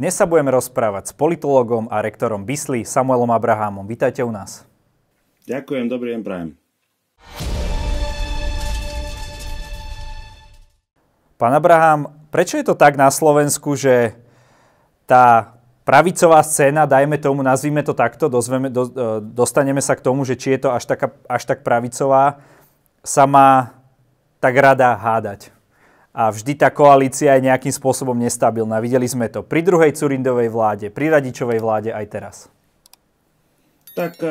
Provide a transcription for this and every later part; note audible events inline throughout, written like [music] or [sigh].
Dnes sa budeme rozprávať s politologom a rektorom BISLY Samuelom Abrahamom. Vítajte u nás. Ďakujem, dobrý deň prajem. Pán Abraham, prečo je to tak na Slovensku, že tá pravicová scéna, dajme tomu, nazvime to takto, dozveme, do, e, dostaneme sa k tomu, že či je to až, taká, až tak pravicová, sa má tak rada hádať a vždy tá koalícia je nejakým spôsobom nestabilná. Videli sme to pri druhej Curindovej vláde, pri Radičovej vláde aj teraz. Tak e,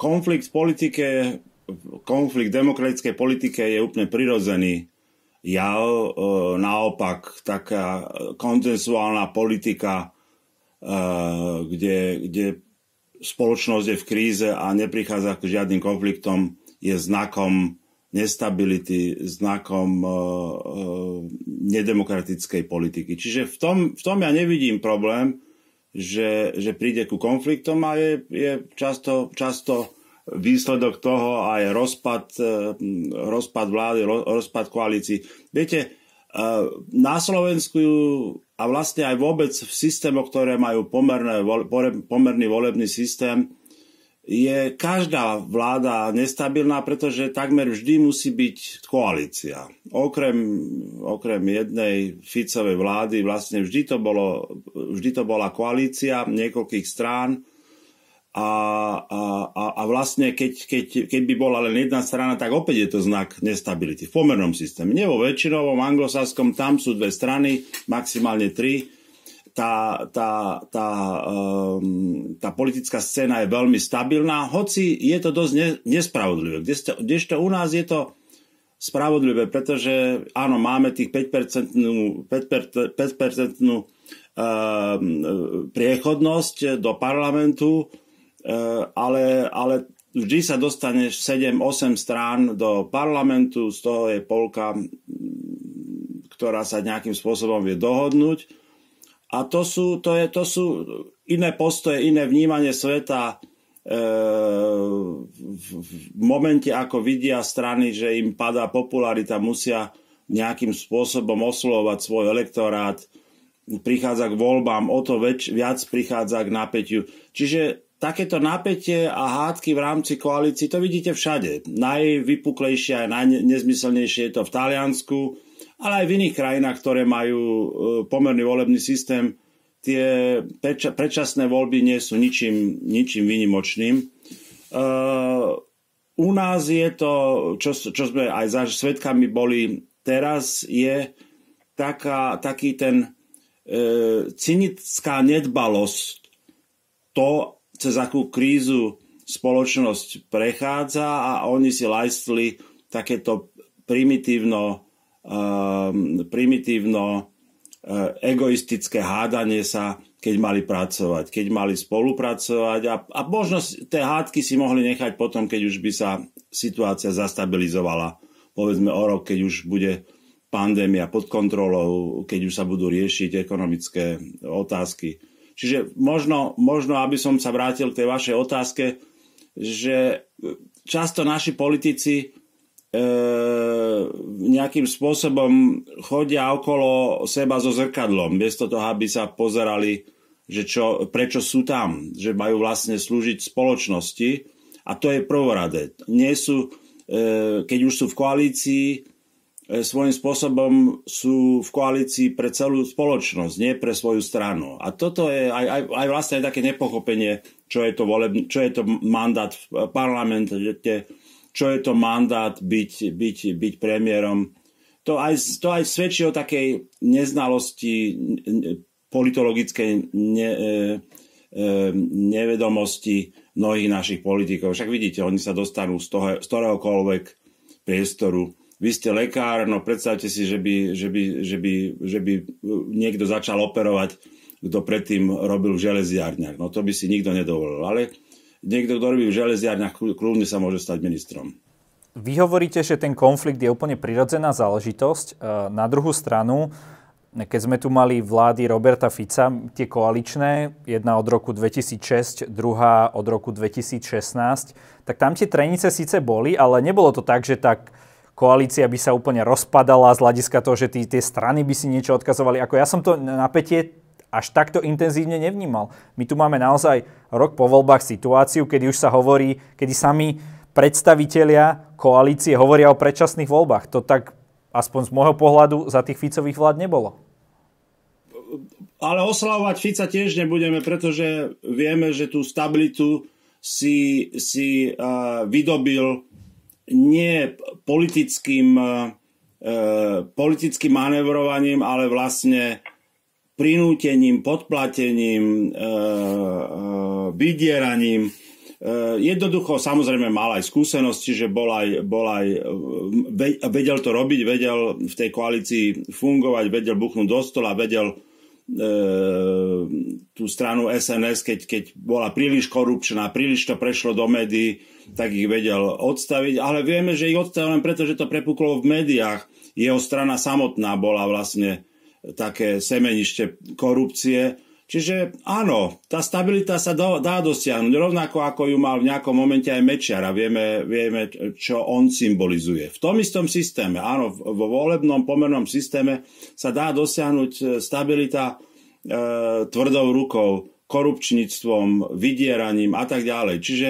konflikt v politike, konflikt v demokratickej politike je úplne prirodzený jav. E, naopak, taká konsensuálna politika, e, kde, kde spoločnosť je v kríze a neprichádza k žiadnym konfliktom, je znakom nestability, znakom uh, uh, nedemokratickej politiky. Čiže v tom, v tom ja nevidím problém, že, že príde ku konfliktom a je, je často, často výsledok toho aj rozpad, uh, rozpad vlády, rozpad koalícií. Viete, na Slovensku a vlastne aj vôbec v systémoch, ktoré majú pomerné, pomerný volebný systém, je každá vláda nestabilná, pretože takmer vždy musí byť koalícia. Okrem, okrem jednej Ficovej vlády vlastne vždy to, bolo, vždy to bola koalícia niekoľkých strán a, a, a vlastne keď, keď, keď by bola len jedna strana, tak opäť je to znak nestability v pomernom systéme. Nie vo väčšinovom anglosaskom, tam sú dve strany, maximálne tri, tá, tá, tá, um, tá politická scéna je veľmi stabilná, hoci je to dosť ne, nespravodlivé. Kdežto, u nás je to spravodlivé, pretože áno, máme tých 5%, 5%, 5% uh, priechodnosť do parlamentu, uh, ale, ale vždy sa dostaneš 7-8 strán do parlamentu, z toho je polka, ktorá sa nejakým spôsobom vie dohodnúť a to sú, to je, to sú iné postoje, iné vnímanie sveta e, v, momente, ako vidia strany, že im padá popularita, musia nejakým spôsobom oslovať svoj elektorát, prichádza k voľbám, o to väč, viac prichádza k napätiu. Čiže takéto napätie a hádky v rámci koalícií, to vidíte všade. Najvypuklejšie a najnezmyselnejšie je to v Taliansku, ale aj v iných krajinách, ktoré majú e, pomerný volebný systém, tie predčasné voľby nie sú ničím, ničím výnimočným. E, u nás je to, čo, čo sme aj za svetkami boli teraz, je taká, taký ten e, cynická nedbalosť to, cez akú krízu spoločnosť prechádza a oni si lajstli takéto primitívno primitívno eh, egoistické hádanie sa, keď mali pracovať, keď mali spolupracovať a, a možno tie hádky si mohli nechať potom, keď už by sa situácia zastabilizovala, povedzme o rok, keď už bude pandémia pod kontrolou, keď už sa budú riešiť ekonomické otázky. Čiže možno, možno, aby som sa vrátil k tej vašej otázke, že často naši politici e, nejakým spôsobom chodia okolo seba so zrkadlom, bez toho, aby sa pozerali, že čo, prečo sú tam, že majú vlastne slúžiť spoločnosti a to je prvoradé. Nie sú, e, keď už sú v koalícii, e, svojím spôsobom sú v koalícii pre celú spoločnosť, nie pre svoju stranu. A toto je aj, aj, aj vlastne také nepochopenie, čo je to, voleb, čo je to mandát v parlamente, čo je to mandát byť, byť, byť premiérom. To aj, to aj svedčí o takej neznalosti, politologickej ne, e, e, nevedomosti mnohých našich politikov. Však vidíte, oni sa dostanú z, toho, z ktoréhokoľvek priestoru. Vy ste lekár, no predstavte si, že by, že by, že by, že by niekto začal operovať, kto predtým robil v železiarniach. No to by si nikto nedovolil. Ale niekto, kto robí v železiarniach, kľudne sa môže stať ministrom. Vy hovoríte, že ten konflikt je úplne prirodzená záležitosť. E, na druhú stranu, keď sme tu mali vlády Roberta Fica, tie koaličné, jedna od roku 2006, druhá od roku 2016, tak tam tie trenice síce boli, ale nebolo to tak, že tak koalícia by sa úplne rozpadala z hľadiska toho, že tí, tie strany by si niečo odkazovali. Ako ja som to napätie až takto intenzívne nevnímal. My tu máme naozaj rok po voľbách situáciu, kedy už sa hovorí, kedy sami predstavitelia koalície hovoria o predčasných voľbách. To tak aspoň z môjho pohľadu za tých Ficových vlád nebolo. Ale oslavovať Fica tiež nebudeme, pretože vieme, že tú stabilitu si, si uh, vydobil nie politickým, uh, politickým manevrovaním, ale vlastne prinútením, podplatením, uh, uh, vydieraním. Uh, jednoducho, samozrejme, mal aj skúsenosti, že bol aj, bol aj, vedel to robiť, vedel v tej koalícii fungovať, vedel buchnúť do stola, vedel tú stranu SNS, keď, keď bola príliš korupčná, príliš to prešlo do médií, tak ich vedel odstaviť. Ale vieme, že ich odstavil len preto, že to prepuklo v médiách. Jeho strana samotná bola vlastne také semenište korupcie. Čiže áno, tá stabilita sa do, dá dosiahnuť, rovnako ako ju mal v nejakom momente aj Mečiar a vieme, vieme, čo on symbolizuje. V tom istom systéme, áno, vo volebnom pomernom systéme sa dá dosiahnuť e, stabilita e, tvrdou rukou, korupčníctvom, vydieraním a tak ďalej. Čiže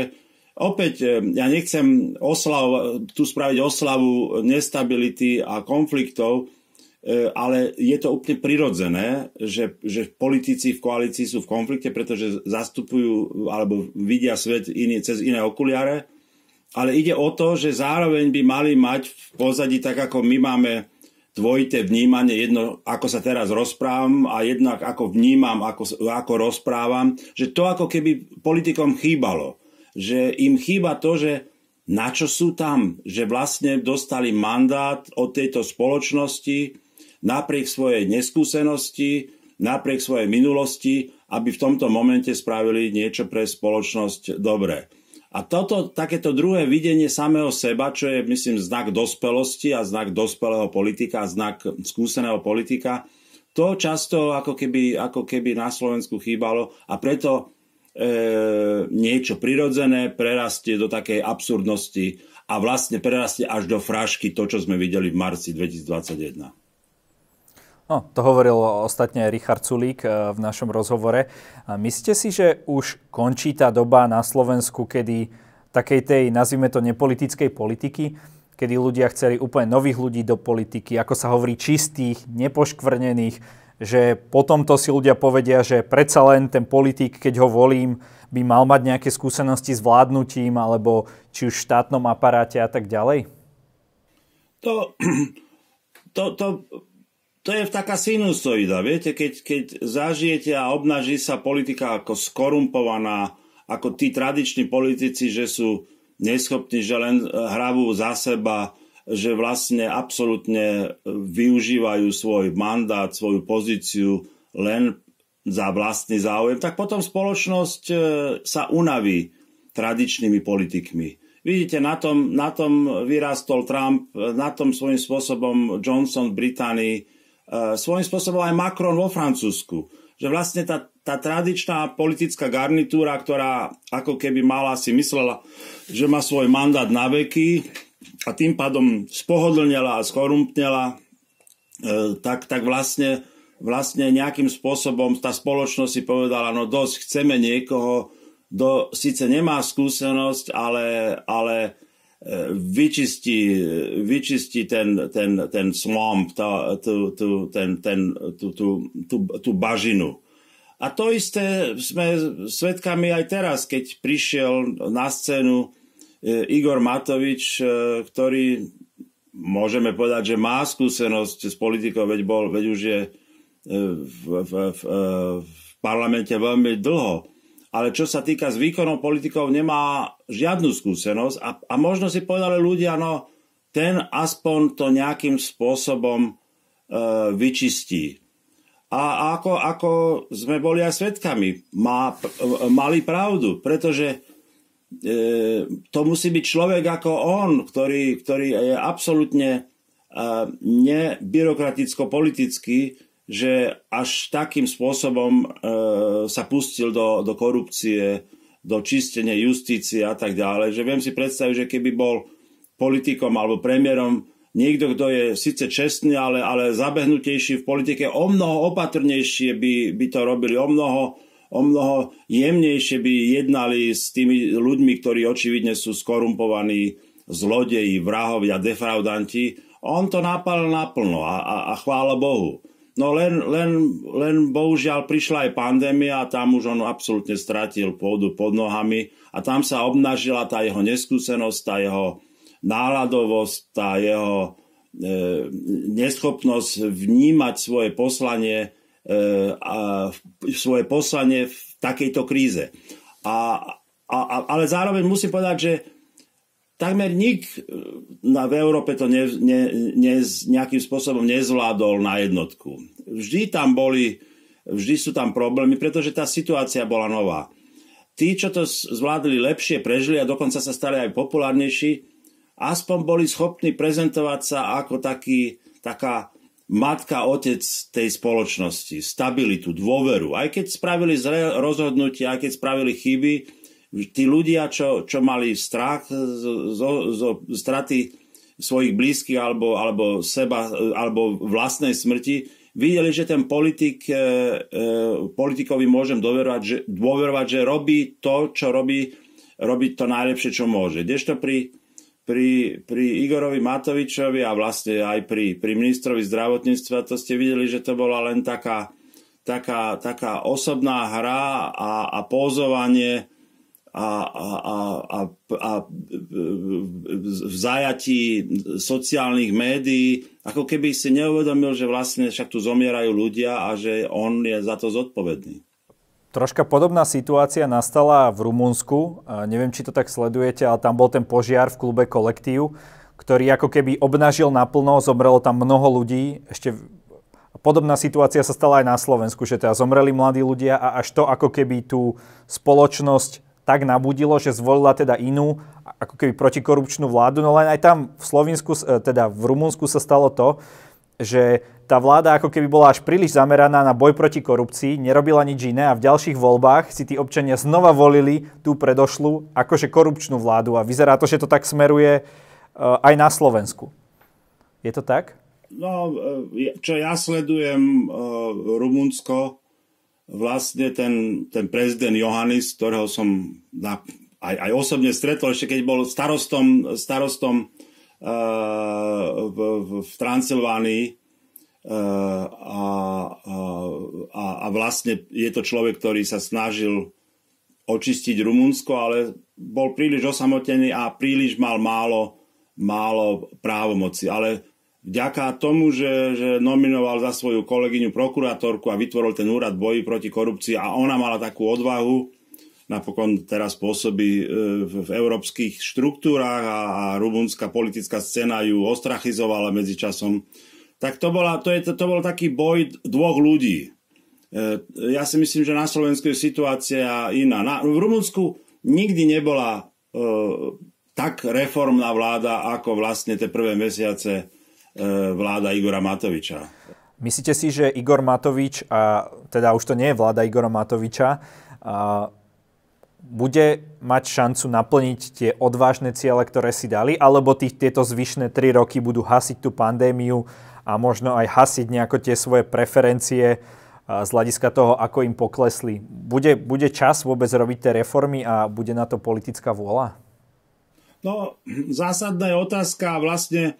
opäť, e, ja nechcem oslav, tu spraviť oslavu nestability a konfliktov, ale je to úplne prirodzené, že, že politici v koalícii sú v konflikte, pretože zastupujú alebo vidia svet iný, cez iné okuliare, ale ide o to, že zároveň by mali mať v pozadí, tak ako my máme dvojité vnímanie, jedno ako sa teraz rozprávam a jednak ako vnímam, ako, ako rozprávam, že to ako keby politikom chýbalo. Že im chýba to, že na čo sú tam, že vlastne dostali mandát od tejto spoločnosti, napriek svojej neskúsenosti, napriek svojej minulosti, aby v tomto momente spravili niečo pre spoločnosť dobré. A toto, takéto druhé videnie samého seba, čo je, myslím, znak dospelosti a znak dospelého politika, znak skúseného politika, to často ako keby, ako keby na Slovensku chýbalo a preto e, niečo prirodzené prerastie do takej absurdnosti a vlastne prerastie až do frašky to, čo sme videli v marci 2021. No, to hovoril ostatne Richard Sulík eh, v našom rozhovore. Myslíte si, že už končí tá doba na Slovensku, kedy takej tej, nazvime to, nepolitickej politiky, kedy ľudia chceli úplne nových ľudí do politiky, ako sa hovorí, čistých, nepoškvrnených, že potom to si ľudia povedia, že predsa len ten politik, keď ho volím, by mal mať nejaké skúsenosti s vládnutím, alebo či už v štátnom aparáte a tak ďalej? To, [clears throat] to, to to je taká sinusoida, viete, keď, keď zažijete a obnaží sa politika ako skorumpovaná, ako tí tradiční politici, že sú neschopní, že len hravú za seba, že vlastne absolútne využívajú svoj mandát, svoju pozíciu len za vlastný záujem, tak potom spoločnosť e, sa unaví tradičnými politikmi. Vidíte, na tom, na tom vyrastol Trump, na tom svojím spôsobom Johnson v Británii, Eh, svojím spôsobom aj Macron vo Francúzsku. Že vlastne tá, tá tradičná politická garnitúra, ktorá ako keby mala si myslela, že má svoj mandát na veky a tým pádom spohodlnela a skorumpnela, eh, tak, tak vlastne, vlastne nejakým spôsobom tá spoločnosť si povedala, no dosť, chceme niekoho, kto síce nemá skúsenosť, ale, ale vyčistí, vyčistí ten, ten, ten swamp, tá, tú, tú, ten, ten, tú, tú, tú, tú bažinu. A to isté sme svedkami aj teraz, keď prišiel na scénu e, Igor Matovič, e, ktorý môžeme povedať, že má skúsenosť s politikou, veď, bol, veď už je e, v, v, v, v parlamente veľmi dlho ale čo sa týka s výkonom politikov, nemá žiadnu skúsenosť a, a možno si povedali ľudia, no ten aspoň to nejakým spôsobom e, vyčistí. A ako, ako sme boli aj svetkami, má, mali pravdu, pretože e, to musí byť človek ako on, ktorý, ktorý je absolútne e, nebyrokraticko-politický, že až takým spôsobom e, sa pustil do, do korupcie, do čistenia justície a tak ďalej, že viem si predstaviť, že keby bol politikom alebo premiérom niekto, kto je síce čestný, ale, ale zabehnutejší v politike, o mnoho opatrnejšie by, by to robili, o mnoho, o mnoho jemnejšie by jednali s tými ľuďmi, ktorí očividne sú skorumpovaní, zlodeji, vrahovia, defraudanti. On to napal naplno a, a, a chvála Bohu. No len, len, len bohužiaľ prišla aj pandémia a tam už on absolútne stratil pôdu pod nohami a tam sa obnažila tá jeho neskúsenosť, tá jeho náladovosť, tá jeho e, neschopnosť vnímať svoje poslanie, e, a, svoje poslanie v takejto kríze. A, a, ale zároveň musím povedať, že takmer nik e, na, v Európe to ne, ne, ne, nejakým spôsobom nezvládol na jednotku. Vždy tam boli, vždy sú tam problémy, pretože tá situácia bola nová. Tí, čo to zvládli lepšie, prežili a dokonca sa stali aj populárnejší, aspoň boli schopní prezentovať sa ako taký, taká matka, otec tej spoločnosti, stabilitu, dôveru. Aj keď spravili zlé rozhodnutia, aj keď spravili chyby, tí ľudia, čo, čo mali strach zo, zo, straty svojich blízkych alebo, alebo seba, alebo vlastnej smrti, videli, že ten politik, e, e, politikovi môžem dôverovať že, dôverovať, že robí to, čo robí, robí to najlepšie, čo môže. Kdežto pri, pri, pri Igorovi Matovičovi a vlastne aj pri, pri ministrovi zdravotníctva, to ste videli, že to bola len taká, taká, taká osobná hra a, a pózovanie a, a, a, a, a v zajatí sociálnych médií, ako keby si neuvedomil, že vlastne však tu zomierajú ľudia a že on je za to zodpovedný. Troška podobná situácia nastala v Rumunsku. Neviem, či to tak sledujete, ale tam bol ten požiar v klube Kolektív, ktorý ako keby obnažil naplno, zomrelo tam mnoho ľudí. Ešte podobná situácia sa stala aj na Slovensku, že teda zomreli mladí ľudia a až to ako keby tú spoločnosť tak nabudilo, že zvolila teda inú, ako keby protikorupčnú vládu, no len aj tam v Slovensku, e, teda v Rumunsku sa stalo to, že tá vláda ako keby bola až príliš zameraná na boj proti korupcii, nerobila nič iné a v ďalších voľbách si tí občania znova volili tú predošlú akože korupčnú vládu a vyzerá to, že to tak smeruje e, aj na Slovensku. Je to tak? No, e, čo ja sledujem Rumunsko, vlastne ten, ten prezident Johannis, ktorého som na, aj, aj osobne stretol, ešte keď bol starostom, starostom uh, v, v, v Transylvánii uh, a, a, a vlastne je to človek, ktorý sa snažil očistiť Rumunsko, ale bol príliš osamotený a príliš mal málo, málo právomoci. Ale vďaka tomu, že, že nominoval za svoju kolegyňu prokurátorku a vytvoril ten úrad boji proti korupcii a ona mala takú odvahu, napokon teraz pôsobí e, v európskych štruktúrách a, a rumunská politická scéna ju ostrachizovala medzičasom. Tak to, bola, to, je, to, to bol taký boj dvoch ľudí. E, ja si myslím, že na Slovensku je situácia iná. Na, v Rumunsku nikdy nebola e, tak reformná vláda, ako vlastne tie prvé mesiace vláda Igora Matoviča. Myslíte si, že Igor Matovič, a teda už to nie je vláda Igora Matoviča, a bude mať šancu naplniť tie odvážne ciele, ktoré si dali, alebo tých, tieto zvyšné tri roky budú hasiť tú pandémiu a možno aj hasiť nejako tie svoje preferencie z hľadiska toho, ako im poklesli. Bude, bude čas vôbec robiť tie reformy a bude na to politická vôľa? No, zásadná je otázka vlastne,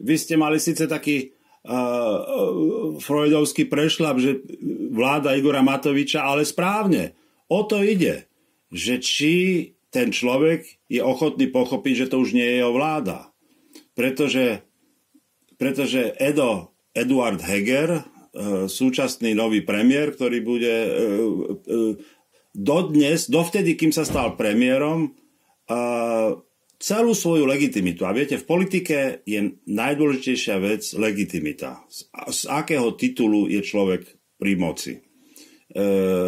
vy ste mali síce taký uh, freudovský prešlap, že vláda Igora Matoviča, ale správne. O to ide, že či ten človek je ochotný pochopiť, že to už nie je jeho vláda. Pretože, pretože Edo, Eduard Heger, uh, súčasný nový premiér, ktorý bude dodnes, dovtedy, kým sa stal premiérom, celú svoju legitimitu. A viete, v politike je najdôležitejšia vec legitimita. Z, z akého titulu je človek pri moci. E,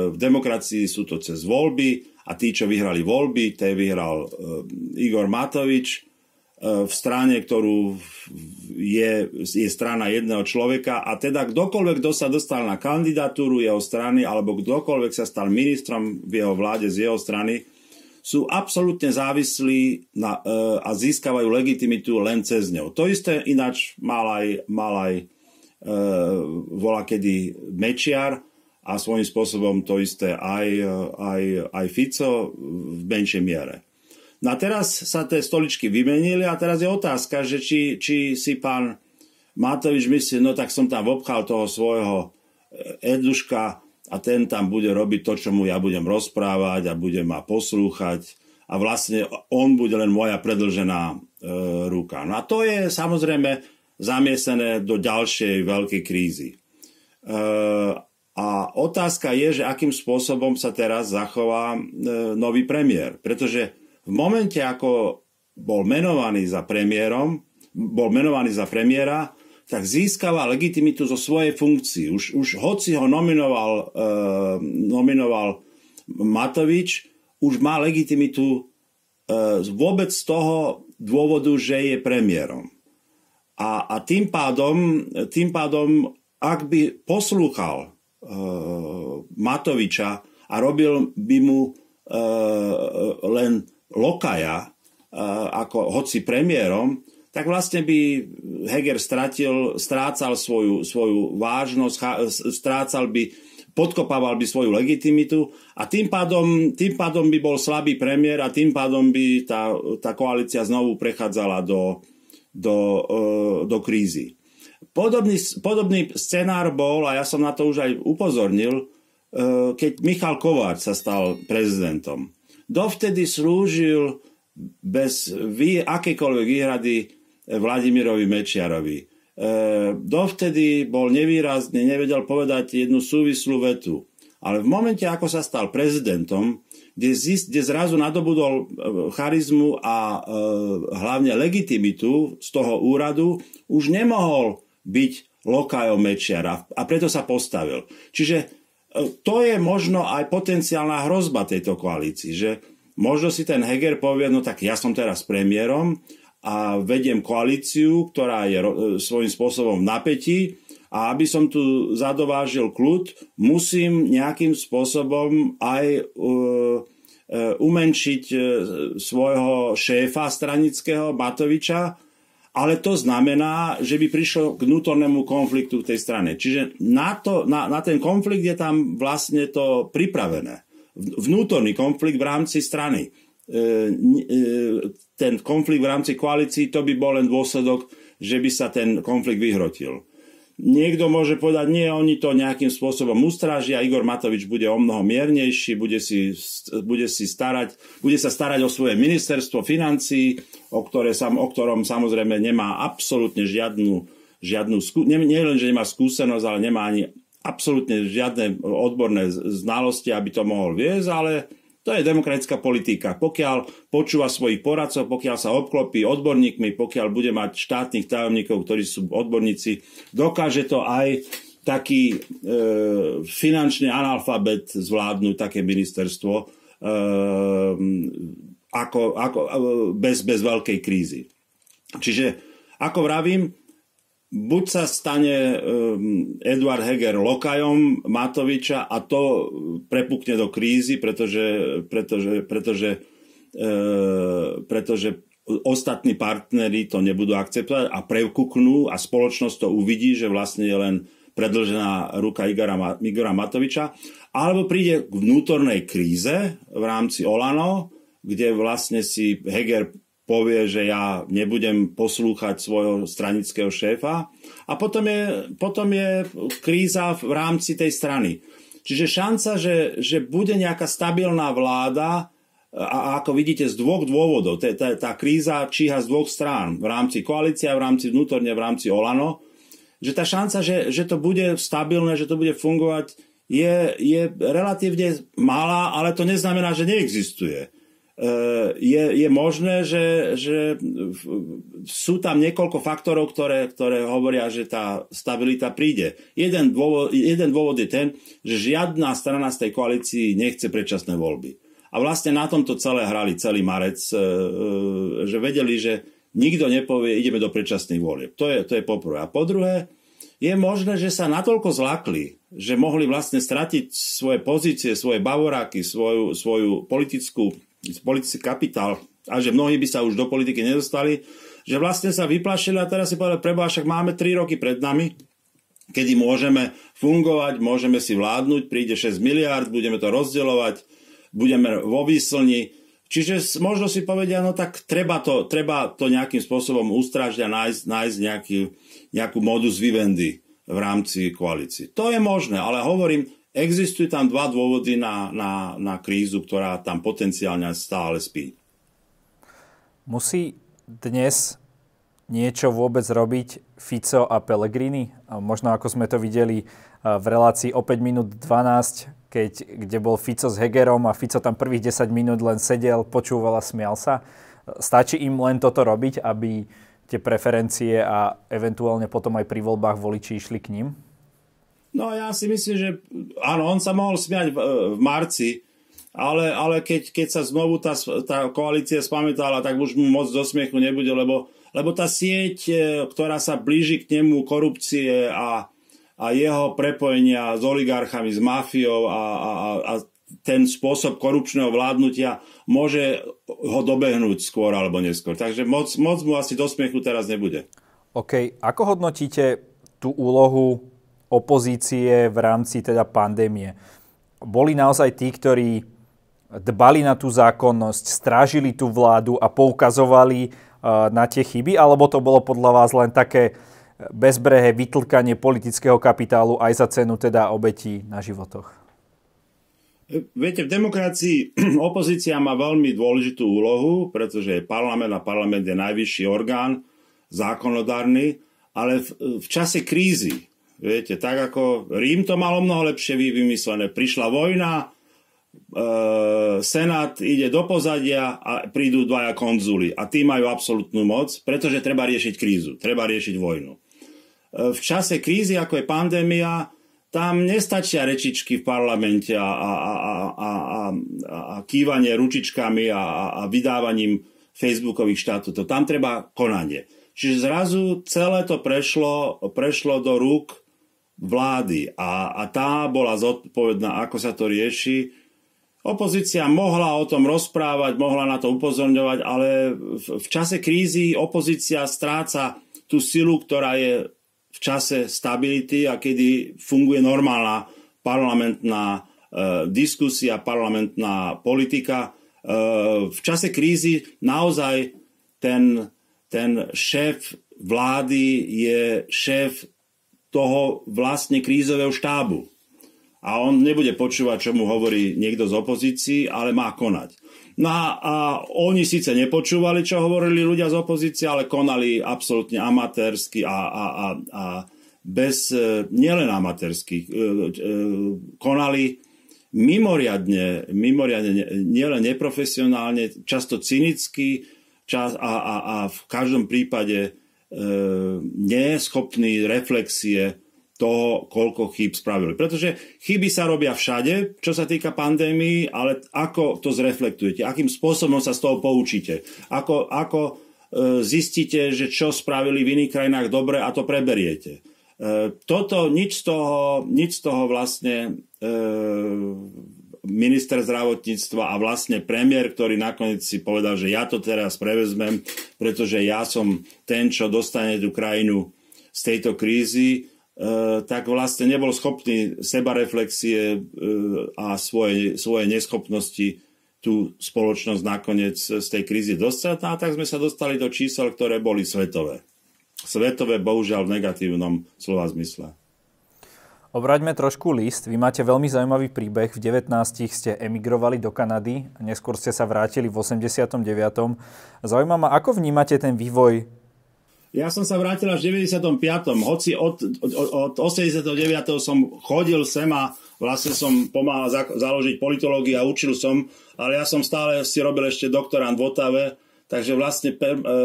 v demokracii sú to cez voľby a tí, čo vyhrali voľby, tie vyhral e, Igor Matovič e, v strane, ktorú je, je strana jedného človeka a teda kdokoľvek, kto sa dostal na kandidatúru jeho strany alebo kdokoľvek sa stal ministrom v jeho vláde z jeho strany, sú absolútne závislí na, e, a získavajú legitimitu len cez ňou. To isté ináč mal aj, mal aj e, volá kedy Mečiar a svojím spôsobom to isté aj, aj, aj Fico v menšej miere. No a teraz sa tie stoličky vymenili a teraz je otázka, že či, či si pán Matovič myslí, no tak som tam obchal toho svojho eh, Eduška a ten tam bude robiť to, čo mu ja budem rozprávať a bude ma poslúchať a vlastne on bude len moja predlžená e, ruka. No a to je samozrejme zamiesené do ďalšej veľkej krízy. E, a otázka je, že akým spôsobom sa teraz zachová e, nový premiér. Pretože v momente, ako bol menovaný za premiérom, bol menovaný za premiéra, tak získava legitimitu zo svojej funkcii. Už, už hoci ho nominoval, e, nominoval Matovič, už má legitimitu e, vôbec z toho dôvodu, že je premiérom. A, a tým, pádom, tým pádom, ak by poslúchal e, Matoviča a robil by mu e, len lokaja, ako hoci premiérom, tak vlastne by Heger stratil, strácal svoju, svoju vážnosť, strácal by, podkopával by svoju legitimitu a tým pádom, tým pádom by bol slabý premiér a tým pádom by tá, tá koalícia znovu prechádzala do, do, e, do krízy. Podobný, podobný scenár bol, a ja som na to už aj upozornil, e, keď Michal Kováč sa stal prezidentom dovtedy slúžil bez akékoľvek výhrady Vladimirovi Mečiarovi. E, dovtedy bol nevýrazný, nevedel povedať jednu súvislú vetu. Ale v momente, ako sa stal prezidentom, kde, zist, kde zrazu nadobudol e, charizmu a e, hlavne legitimitu z toho úradu, už nemohol byť lokajom Mečiara a preto sa postavil. Čiže to je možno aj potenciálna hrozba tejto koalícii, že možno si ten Heger povie, no tak ja som teraz premiérom a vediem koalíciu, ktorá je svojím spôsobom v napätí a aby som tu zadovážil kľud, musím nejakým spôsobom aj uh, uh, umenšiť svojho šéfa stranického Matoviča, ale to znamená, že by prišlo k vnútornému konfliktu v tej strane. Čiže na, to, na, na ten konflikt je tam vlastne to pripravené. Vnútorný konflikt v rámci strany. E, e, ten konflikt v rámci koalícií, to by bol len dôsledok, že by sa ten konflikt vyhrotil. Niekto môže povedať, nie, oni to nejakým spôsobom ustrážia, Igor Matovič bude o mnoho miernejší, bude, si, bude, si starať, bude sa starať o svoje ministerstvo financí, o, ktoré, o ktorom samozrejme nemá absolútne žiadnu, žiadnu nie, nie len, že nemá skúsenosť, ale nemá ani absolútne žiadne odborné znalosti, aby to mohol viesť, ale to je demokratická politika. Pokiaľ počúva svojich poradcov, pokiaľ sa obklopí odborníkmi, pokiaľ bude mať štátnych tajomníkov, ktorí sú odborníci, dokáže to aj taký e, finančný analfabet zvládnuť také ministerstvo e, ako, ako, e, bez, bez veľkej krízy. Čiže, ako vravím, buď sa stane um, Eduard Heger lokajom Matoviča a to prepukne do krízy, pretože, pretože, pretože, uh, pretože ostatní partneri to nebudú akceptovať a prepuknú a spoločnosť to uvidí, že vlastne je len predlžená ruka Igora, Igora Matoviča, alebo príde k vnútornej kríze v rámci Olano, kde vlastne si Heger povie, že ja nebudem poslúchať svojho stranického šéfa a potom je, potom je kríza v rámci tej strany. Čiže šanca, že, že bude nejaká stabilná vláda, a ako vidíte z dvoch dôvodov, tá, tá, tá kríza číha z dvoch strán, v rámci koalícia, v rámci vnútorne, v rámci Olano, že tá šanca, že, že to bude stabilné, že to bude fungovať, je, je relatívne malá, ale to neznamená, že neexistuje. Eh, je, je možné, že, že sú tam niekoľko faktorov, ktoré, ktoré hovoria, že tá stabilita príde. Jeden dôvod, jeden dôvod je ten, že žiadna strana z tej koalícii nechce predčasné voľby. A vlastne na tomto celé hrali celý marec, eh, že vedeli, že nikto nepovie, ideme do predčasných volieb. To je, to je poprvé. A po druhé, je možné, že sa natoľko zlakli, že mohli vlastne stratiť svoje pozície, svoje bavoráky, svoju, svoju politickú politický kapitál a že mnohí by sa už do politiky nedostali, že vlastne sa vyplašili a teraz si povedali, preba, však máme 3 roky pred nami, kedy môžeme fungovať, môžeme si vládnuť, príde 6 miliard, budeme to rozdeľovať, budeme vo výslni. Čiže možno si povedia, no tak treba to, treba to nejakým spôsobom ustrážiť a nájsť, nájsť nejaký, nejakú modus vivendi v rámci koalície. To je možné, ale hovorím, existujú tam dva dôvody na, na, na krízu, ktorá tam potenciálne stále spí. Musí dnes niečo vôbec robiť Fico a Pellegrini? Možno ako sme to videli v relácii o 5 minút 12, keď, kde bol Fico s Hegerom a Fico tam prvých 10 minút len sedel, počúval a smial sa. Stačí im len toto robiť, aby tie preferencie a eventuálne potom aj pri voľbách voliči išli k ním? No ja si myslím, že áno, on sa mohol smiať v, v marci, ale, ale keď, keď sa znovu tá, tá koalícia spamätala, tak už mu moc do smiechu nebude, lebo, lebo tá sieť, e, ktorá sa blíži k nemu korupcie a, a jeho prepojenia s oligarchami, s mafiou a, a, a ten spôsob korupčného vládnutia môže ho dobehnúť skôr alebo neskôr. Takže moc, moc mu asi do smiechu teraz nebude. OK. Ako hodnotíte tú úlohu opozície v rámci teda pandémie? Boli naozaj tí, ktorí dbali na tú zákonnosť, strážili tú vládu a poukazovali uh, na tie chyby, alebo to bolo podľa vás len také bezbrehé vytlkanie politického kapitálu aj za cenu teda obetí na životoch? Viete, v demokracii [clears throat] opozícia má veľmi dôležitú úlohu, pretože je parlament a parlament je najvyšší orgán zákonodárny, ale v, v čase krízy, viete, tak ako Rím to malo mnoho lepšie vymyslené. Prišla vojna, E, Senát ide do pozadia a prídu dvaja konzuli a tí majú absolútnu moc, pretože treba riešiť krízu, treba riešiť vojnu. E, v čase krízy, ako je pandémia, tam nestačia rečičky v parlamente a, a, a, a, a, a kývanie ručičkami a, a vydávaním facebookových štatútov. Tam treba konanie. Čiže zrazu celé to prešlo, prešlo do rúk vlády a, a tá bola zodpovedná, ako sa to rieši Opozícia mohla o tom rozprávať, mohla na to upozorňovať, ale v, v čase krízy opozícia stráca tú silu, ktorá je v čase stability a kedy funguje normálna parlamentná e, diskusia, parlamentná politika. E, v čase krízy naozaj ten, ten šéf vlády je šéf toho vlastne krízového štábu a on nebude počúvať, čo mu hovorí niekto z opozícií, ale má konať. No a, oni síce nepočúvali, čo hovorili ľudia z opozície, ale konali absolútne amatérsky a, a, a, a bez, e, nielen amatérsky, e, e, konali mimoriadne, mimoriadne nielen neprofesionálne, často cynicky čas, a, a, a v každom prípade e, neschopný reflexie toho, koľko chýb spravili. Pretože chyby sa robia všade, čo sa týka pandémii, ale ako to zreflektujete, akým spôsobom sa z toho poučíte, ako, ako e, zistíte, že čo spravili v iných krajinách dobre a to preberiete. E, toto, nič z toho, nič z toho vlastne e, minister zdravotníctva a vlastne premiér, ktorý nakoniec si povedal, že ja to teraz prevezmem, pretože ja som ten, čo dostane tú krajinu z tejto krízy, E, tak vlastne nebol schopný sebareflexie e, a svoje, svoje neschopnosti tú spoločnosť nakoniec z tej krízy dostať. No a tak sme sa dostali do čísel, ktoré boli svetové. Svetové, bohužiaľ, v negatívnom slova zmysle. Obraťme trošku list. Vy máte veľmi zaujímavý príbeh. V 19 ste emigrovali do Kanady, neskôr ste sa vrátili v 89. Zaujíma ma, ako vnímate ten vývoj ja som sa vrátil až v 95. Hoci od, od, od 89. som chodil sem a vlastne som pomáhal za, založiť politológiu a učil som, ale ja som stále si robil ešte doktorant v Otave, takže vlastne per, e, e,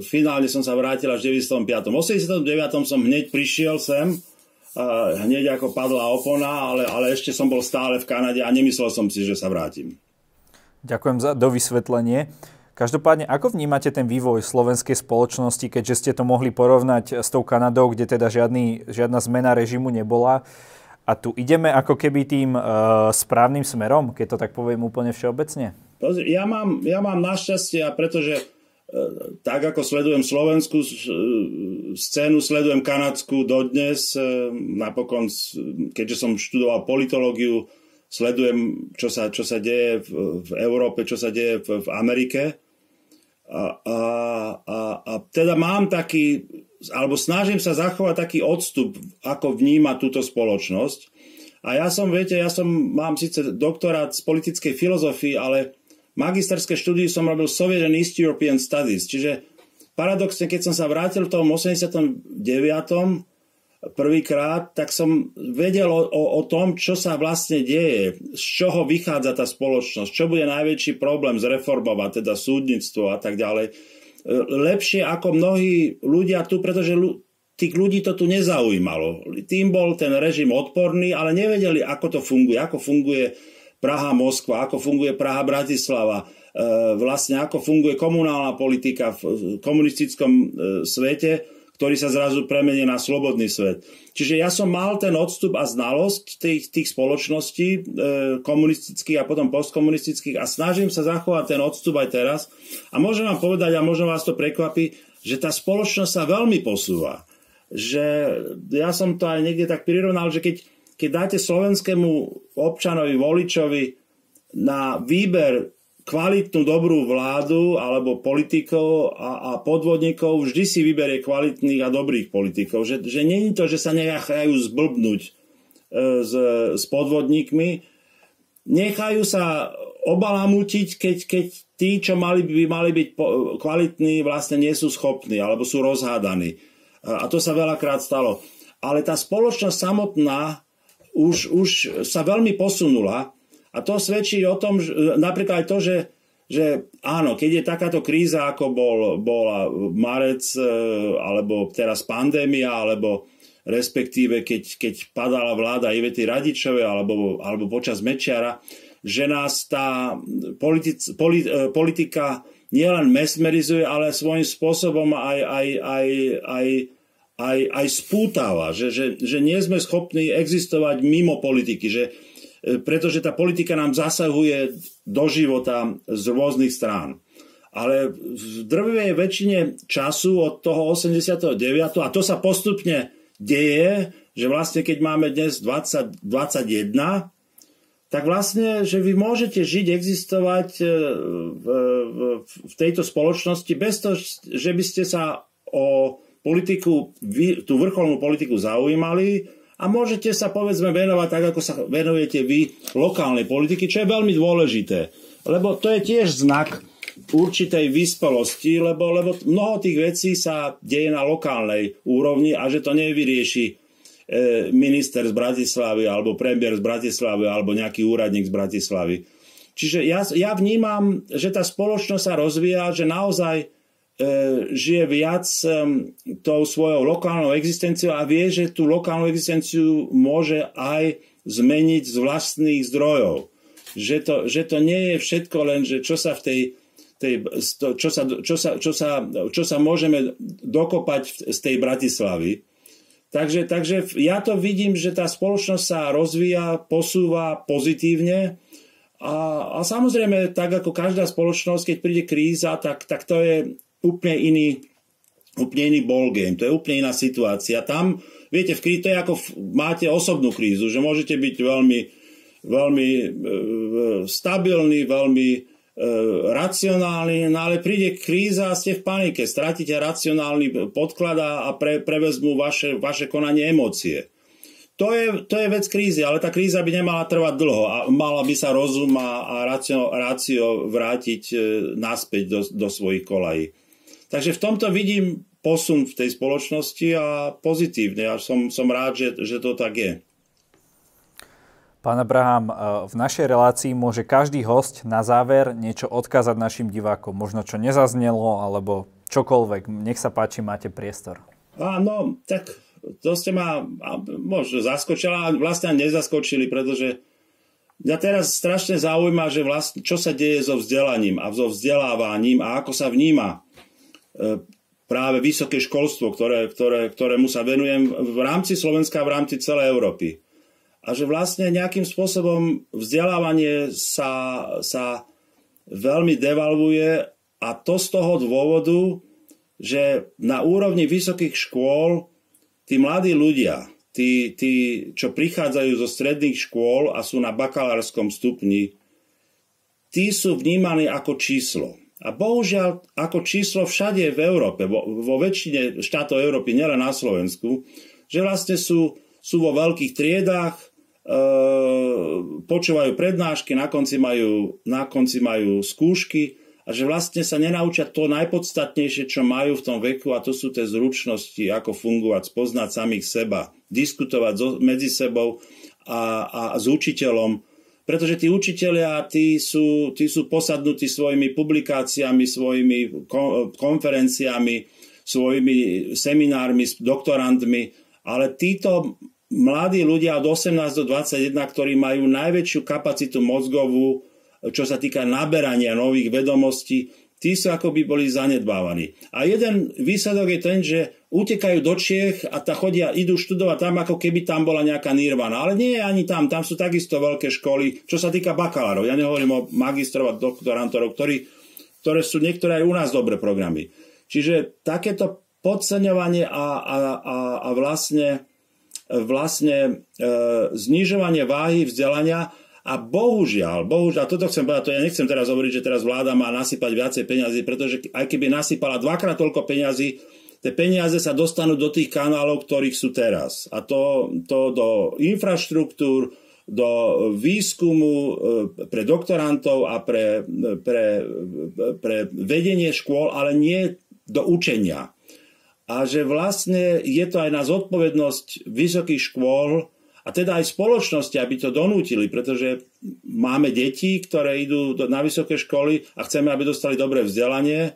finálne som sa vrátil až v 95. V 89. som hneď prišiel sem, hneď ako padla opona, ale, ale ešte som bol stále v Kanade a nemyslel som si, že sa vrátim. Ďakujem za dovysvetlenie. Každopádne, ako vnímate ten vývoj slovenskej spoločnosti, keďže ste to mohli porovnať s tou Kanadou, kde teda žiadny, žiadna zmena režimu nebola? A tu ideme ako keby tým uh, správnym smerom, keď to tak poviem úplne všeobecne? Ja mám, ja mám našťastie, a pretože tak ako sledujem slovenskú scénu, sledujem kanadskú dodnes. Napokon, keďže som študoval politológiu, sledujem, čo sa, čo sa deje v, v Európe, čo sa deje v, v Amerike. A, a, a, a teda mám taký, alebo snažím sa zachovať taký odstup, ako vníma túto spoločnosť. A ja som, viete, ja som, mám síce doktorát z politickej filozofii, ale magisterské štúdie som robil Soviet and East European Studies, čiže paradoxne, keď som sa vrátil v tom 89 prvýkrát, tak som vedel o, o, o tom, čo sa vlastne deje, z čoho vychádza tá spoločnosť, čo bude najväčší problém zreformovať, teda súdnictvo a tak ďalej. Lepšie ako mnohí ľudia tu, pretože tých ľudí to tu nezaujímalo. Tým bol ten režim odporný, ale nevedeli, ako to funguje, ako funguje Praha, Moskva, ako funguje Praha, Bratislava, vlastne ako funguje komunálna politika v komunistickom e, svete ktorý sa zrazu premení na slobodný svet. Čiže ja som mal ten odstup a znalosť tých, tých spoločností e, komunistických a potom postkomunistických a snažím sa zachovať ten odstup aj teraz. A môžem vám povedať, a možno vás to prekvapí, že tá spoločnosť sa veľmi posúva. Že ja som to aj niekde tak prirovnal, že keď, keď dáte slovenskému občanovi, voličovi na výber kvalitnú dobrú vládu alebo politikov a, a podvodníkov vždy si vyberie kvalitných a dobrých politikov. Že, že není to, že sa nechajú zblbnúť e, s, s podvodníkmi, nechajú sa obalamutiť, keď, keď tí, čo mali, by mali byť kvalitní, vlastne nie sú schopní alebo sú rozhádaní. A to sa veľakrát stalo. Ale tá spoločnosť samotná už, už sa veľmi posunula a to svedčí o tom, že, napríklad aj to, že, že áno, keď je takáto kríza, ako bol, bola marec, e, alebo teraz pandémia, alebo respektíve keď, keď padala vláda Ivety Radičovej alebo, alebo počas Mečiara, že nás tá politic, polit, e, politika nielen mesmerizuje, ale svojím spôsobom aj, aj, aj, aj, aj, aj spútava, že, že, že nie sme schopní existovať mimo politiky, že, pretože tá politika nám zasahuje do života z rôznych strán. Ale v drvivej väčšine času od toho 89. a to sa postupne deje, že vlastne keď máme dnes 20, 21, tak vlastne, že vy môžete žiť, existovať e, v, v tejto spoločnosti bez toho, že by ste sa o politiku, tú vrcholnú politiku zaujímali, a môžete sa povedzme venovať tak, ako sa venujete vy lokálnej politiky, čo je veľmi dôležité. Lebo to je tiež znak určitej vyspelosti, lebo, lebo mnoho tých vecí sa deje na lokálnej úrovni a že to nevyrieši e, minister z Bratislavy alebo premiér z Bratislavy alebo nejaký úradník z Bratislavy. Čiže ja, ja vnímam, že tá spoločnosť sa rozvíja, že naozaj žije viac tou svojou lokálnou existenciou a vie, že tú lokálnu existenciu môže aj zmeniť z vlastných zdrojov. Že to, že to nie je všetko len, že čo sa v tej, tej čo, sa, čo, sa, čo, sa, čo sa môžeme dokopať z tej Bratislavy. Takže, takže ja to vidím, že tá spoločnosť sa rozvíja, posúva pozitívne a, a samozrejme, tak ako každá spoločnosť, keď príde kríza, tak, tak to je úplne iný, úplne iný ballgame, to je úplne iná situácia. Tam, viete, v kríze to je ako v, máte osobnú krízu, že môžete byť veľmi, veľmi e, stabilní, veľmi e, racionálni, no ale príde kríza a ste v panike, stratíte racionálny podklad a pre, prevezmú vaše, vaše konanie emócie. To je, to je vec krízy, ale tá kríza by nemala trvať dlho a mala by sa rozum a, a rácio, rácio vrátiť e, naspäť do, do svojich kolají. Takže v tomto vidím posun v tej spoločnosti a pozitívne. Ja som, som rád, že, že to tak je. Pán Abraham, eh, v našej relácii môže každý host na záver niečo odkázať našim divákom. Možno čo nezaznelo, alebo čokoľvek. Nech sa páči, máte priestor. Áno, tak to ste ma možno zaskočili, ale vlastne nezaskočili, pretože mňa teraz strašne zaujíma, že vlastne, čo sa deje so vzdelaním a so vzdelávaním a ako sa vníma E, práve vysoké školstvo, ktoré, ktoré, ktorému sa venujem v rámci Slovenska a v rámci celej Európy. A že vlastne nejakým spôsobom vzdelávanie sa, sa veľmi devalvuje a to z toho dôvodu, že na úrovni vysokých škôl tí mladí ľudia, tí, tí, čo prichádzajú zo stredných škôl a sú na bakalárskom stupni, tí sú vnímaní ako číslo. A bohužiaľ, ako číslo všade v Európe, vo, vo väčšine štátov Európy, nielen na Slovensku, že vlastne sú, sú vo veľkých triedách, e, počúvajú prednášky, na konci, majú, na konci majú skúšky a že vlastne sa nenaučia to najpodstatnejšie, čo majú v tom veku a to sú tie zručnosti, ako fungovať, spoznať samých seba, diskutovať so, medzi sebou a, a s učiteľom, pretože tí učiteľia, tí sú, tí sú posadnutí svojimi publikáciami, svojimi konferenciami, svojimi seminármi s doktorantmi, ale títo mladí ľudia od 18 do 21, ktorí majú najväčšiu kapacitu mozgovú, čo sa týka naberania nových vedomostí, tí sú ako by boli zanedbávaní. A jeden výsledok je ten, že utekajú do Čiech a tá chodia, idú študovať tam, ako keby tam bola nejaká nirvana. Ale nie je ani tam, tam sú takisto veľké školy, čo sa týka bakalárov. Ja nehovorím o magistrov a doktorantorov, ktorí, ktoré sú niektoré aj u nás dobré programy. Čiže takéto podceňovanie a, a, a, a vlastne, vlastne e, znižovanie váhy vzdelania a bohužiaľ, bohužiaľ, toto chcem povedať, to ja nechcem teraz hovoriť, že teraz vláda má nasypať viacej peňazí, pretože aj keby nasypala dvakrát toľko peňazí, tie peniaze sa dostanú do tých kanálov, ktorých sú teraz. A to, to do infraštruktúr, do výskumu e, pre doktorantov a pre, pre, pre vedenie škôl, ale nie do učenia. A že vlastne je to aj na zodpovednosť vysokých škôl, a teda aj spoločnosti, aby to donútili, pretože máme deti, ktoré idú na vysoké školy a chceme, aby dostali dobré vzdelanie, e,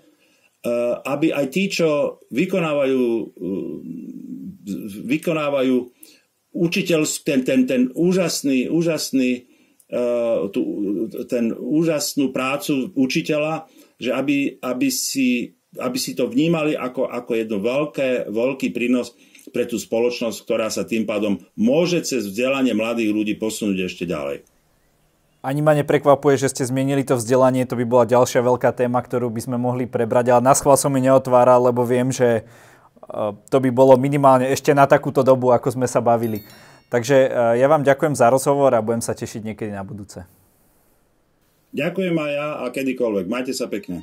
aby aj tí, čo vykonávajú, e, vykonávajú učiteľ, ten, ten, ten úžasný, úžasný e, tú, ten úžasnú prácu učiteľa, že aby, aby, si, aby si to vnímali ako, ako jedno veľké, veľký prínos pre tú spoločnosť, ktorá sa tým pádom môže cez vzdelanie mladých ľudí posunúť ešte ďalej. Ani ma neprekvapuje, že ste zmienili to vzdelanie, to by bola ďalšia veľká téma, ktorú by sme mohli prebrať, ale na schvál som mi neotváral, lebo viem, že e, to by bolo minimálne ešte na takúto dobu, ako sme sa bavili. Takže e, ja vám ďakujem za rozhovor a budem sa tešiť niekedy na budúce. Ďakujem aj ja a kedykoľvek. Majte sa pekne.